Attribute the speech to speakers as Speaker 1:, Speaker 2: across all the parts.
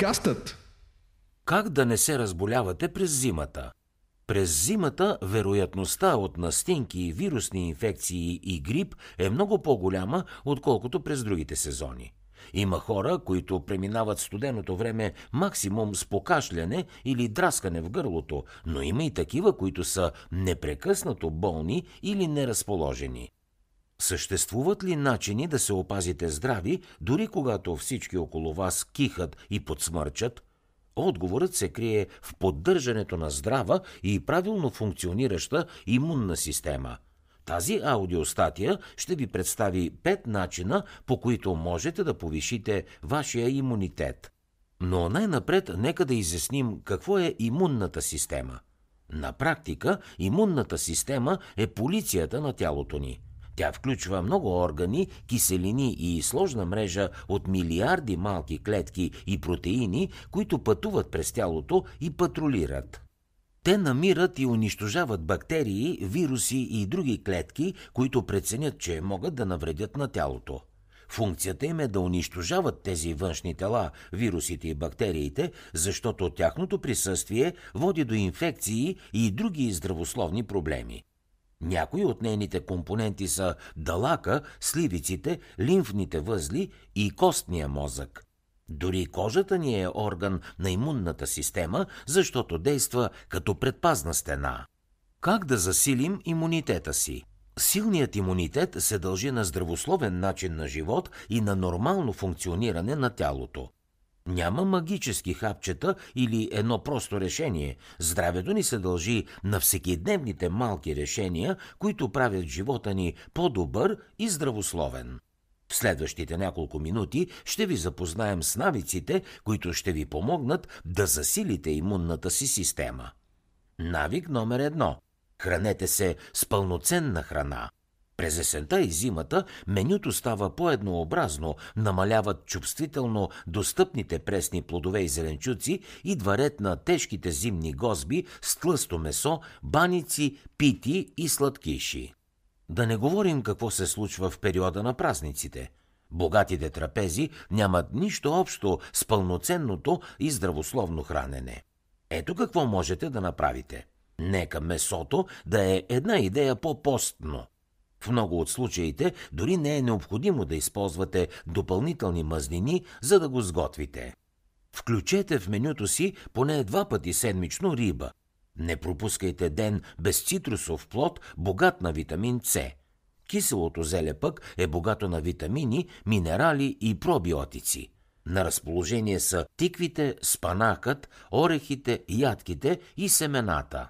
Speaker 1: Подкастът
Speaker 2: Как да не се разболявате през зимата? През зимата вероятността от настинки, вирусни инфекции и грип е много по-голяма, отколкото през другите сезони. Има хора, които преминават студеното време максимум с покашляне или драскане в гърлото, но има и такива, които са непрекъснато болни или неразположени. Съществуват ли начини да се опазите здрави, дори когато всички около вас кихат и подсмърчат? Отговорът се крие в поддържането на здрава и правилно функционираща имунна система. Тази аудиостатия ще ви представи пет начина, по които можете да повишите вашия имунитет. Но най-напред нека да изясним какво е имунната система. На практика имунната система е полицията на тялото ни – тя включва много органи, киселини и сложна мрежа от милиарди малки клетки и протеини, които пътуват през тялото и патрулират. Те намират и унищожават бактерии, вируси и други клетки, които преценят, че могат да навредят на тялото. Функцията им е да унищожават тези външни тела, вирусите и бактериите, защото тяхното присъствие води до инфекции и други здравословни проблеми. Някои от нейните компоненти са далака, сливиците, лимфните възли и костния мозък. Дори кожата ни е орган на имунната система, защото действа като предпазна стена. Как да засилим имунитета си? Силният имунитет се дължи на здравословен начин на живот и на нормално функциониране на тялото. Няма магически хапчета или едно просто решение. Здравето ни се дължи на всекидневните малки решения, които правят живота ни по-добър и здравословен. В следващите няколко минути ще ви запознаем с навиците, които ще ви помогнат да засилите имунната си система. Навик номер едно. Хранете се с пълноценна храна. През есента и зимата менюто става по-еднообразно, намаляват чувствително достъпните пресни плодове и зеленчуци, и ред на тежките зимни гозби с тлъсто месо, баници, пити и сладкиши. Да не говорим какво се случва в периода на празниците. Богатите трапези нямат нищо общо с пълноценното и здравословно хранене. Ето какво можете да направите. Нека месото да е една идея по-постно – в много от случаите дори не е необходимо да използвате допълнителни мазнини, за да го сготвите. Включете в менюто си поне два пъти седмично риба. Не пропускайте ден без цитрусов плод, богат на витамин С. Киселото зеле пък е богато на витамини, минерали и пробиотици. На разположение са тиквите, спанакът, орехите, ядките и семената.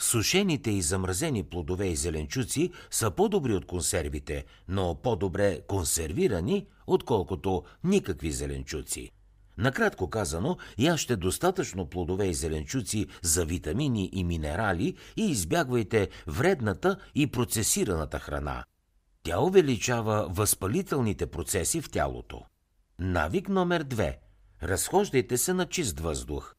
Speaker 2: Сушените и замразени плодове и зеленчуци са по-добри от консервите, но по-добре консервирани, отколкото никакви зеленчуци. Накратко казано, яще достатъчно плодове и зеленчуци за витамини и минерали и избягвайте вредната и процесираната храна. Тя увеличава възпалителните процеси в тялото. Навик номер 2. Разхождайте се на чист въздух.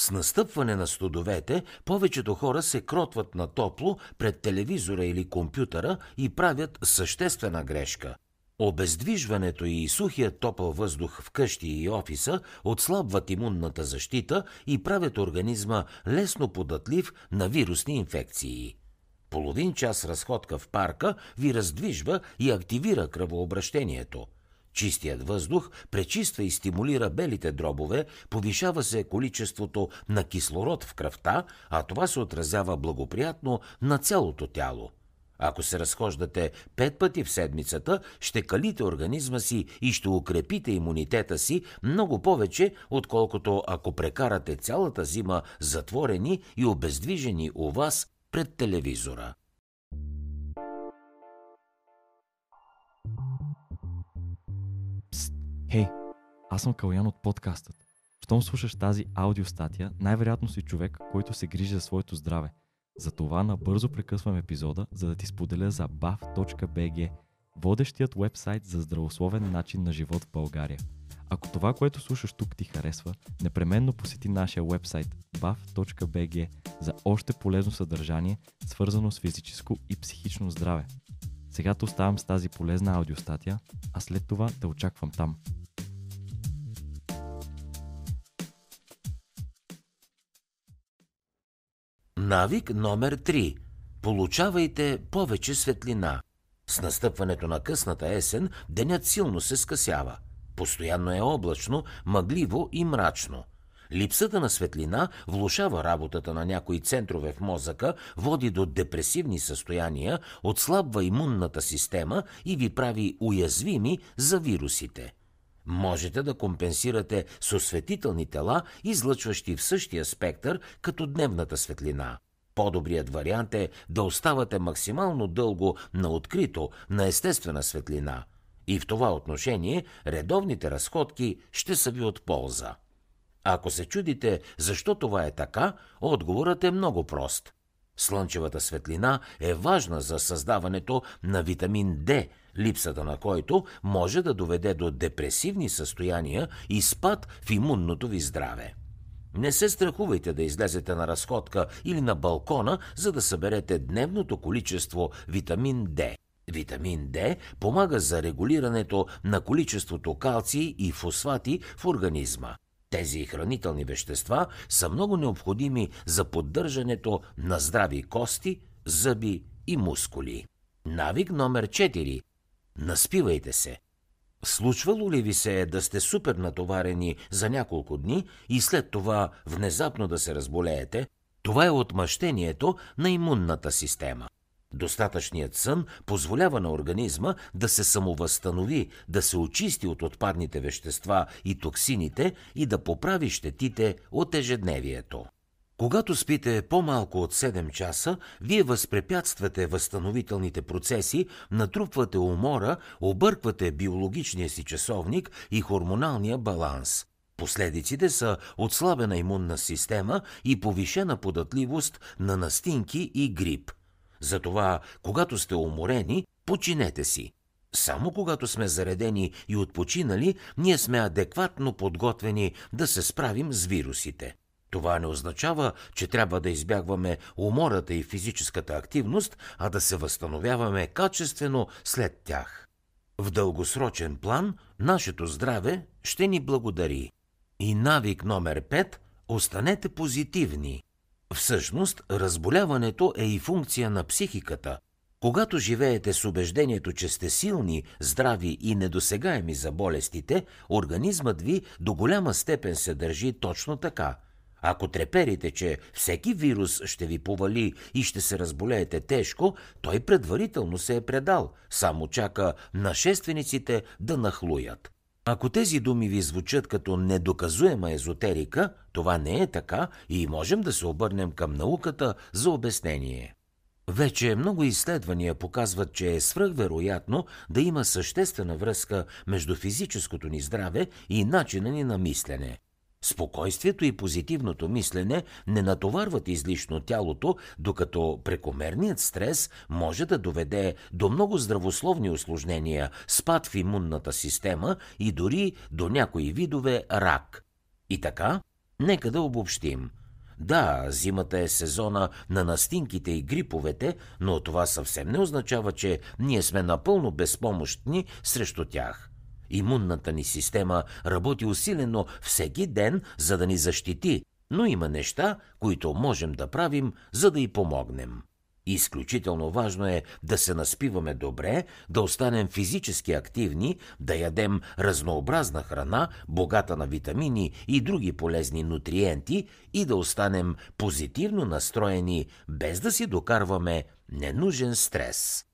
Speaker 2: С настъпване на студовете, повечето хора се кротват на топло пред телевизора или компютъра и правят съществена грешка. Обездвижването и сухият топъл въздух в къщи и офиса отслабват имунната защита и правят организма лесно податлив на вирусни инфекции. Половин час разходка в парка ви раздвижва и активира кръвообращението – Чистият въздух пречиства и стимулира белите дробове, повишава се количеството на кислород в кръвта, а това се отразява благоприятно на цялото тяло. Ако се разхождате пет пъти в седмицата, ще калите организма си и ще укрепите имунитета си много повече, отколкото ако прекарате цялата зима затворени и обездвижени у вас пред телевизора.
Speaker 3: Хей, аз съм Калян от подкастът. Щом слушаш тази аудиостатия, най-вероятно си човек, който се грижи за своето здраве. Затова набързо прекъсвам епизода, за да ти споделя за bav.bg, водещият вебсайт за здравословен начин на живот в България. Ако това, което слушаш тук ти харесва, непременно посети нашия вебсайт bav.bg за още полезно съдържание, свързано с физическо и психично здраве. Сега те оставам с тази полезна аудиостатия, а след това те очаквам там.
Speaker 2: Навик номер 3. Получавайте повече светлина. С настъпването на късната есен денят силно се скъсява. Постоянно е облачно, мъгливо и мрачно. Липсата на светлина влушава работата на някои центрове в мозъка, води до депресивни състояния, отслабва имунната система и ви прави уязвими за вирусите. Можете да компенсирате с осветителни тела, излъчващи в същия спектър като дневната светлина. По-добрият вариант е да оставате максимално дълго на открито, на естествена светлина. И в това отношение редовните разходки ще са ви от полза. Ако се чудите защо това е така, отговорът е много прост. Слънчевата светлина е важна за създаването на витамин D, липсата на който може да доведе до депресивни състояния и спад в имунното ви здраве. Не се страхувайте да излезете на разходка или на балкона, за да съберете дневното количество витамин D. Витамин D помага за регулирането на количеството калци и фосфати в организма. Тези хранителни вещества са много необходими за поддържането на здрави кости, зъби и мускули. Навик номер 4. Наспивайте се. Случвало ли ви се е да сте супер натоварени за няколко дни и след това внезапно да се разболеете? Това е отмъщението на имунната система. Достатъчният сън позволява на организма да се самовъзстанови, да се очисти от отпадните вещества и токсините и да поправи щетите от ежедневието. Когато спите по-малко от 7 часа, вие възпрепятствате възстановителните процеси, натрупвате умора, обърквате биологичния си часовник и хормоналния баланс. Последиците са отслабена имунна система и повишена податливост на настинки и грип – затова, когато сте уморени, починете си. Само когато сме заредени и отпочинали, ние сме адекватно подготвени да се справим с вирусите. Това не означава, че трябва да избягваме умората и физическата активност, а да се възстановяваме качествено след тях. В дългосрочен план нашето здраве ще ни благодари. И навик номер 5 – останете позитивни. Всъщност, разболяването е и функция на психиката. Когато живеете с убеждението, че сте силни, здрави и недосегаеми за болестите, организмът ви до голяма степен се държи точно така. Ако треперите, че всеки вирус ще ви повали и ще се разболеете тежко, той предварително се е предал, само чака нашествениците да нахлуят. Ако тези думи ви звучат като недоказуема езотерика, това не е така и можем да се обърнем към науката за обяснение. Вече много изследвания показват, че е свръхвероятно да има съществена връзка между физическото ни здраве и начина ни на мислене – Спокойствието и позитивното мислене не натоварват излишно тялото, докато прекомерният стрес може да доведе до много здравословни осложнения, спад в имунната система и дори до някои видове рак. И така, нека да обобщим. Да, зимата е сезона на настинките и гриповете, но това съвсем не означава, че ние сме напълно безпомощни срещу тях. Имунната ни система работи усилено всеки ден, за да ни защити, но има неща, които можем да правим, за да й помогнем. Изключително важно е да се наспиваме добре, да останем физически активни, да ядем разнообразна храна, богата на витамини и други полезни нутриенти и да останем позитивно настроени, без да си докарваме ненужен стрес.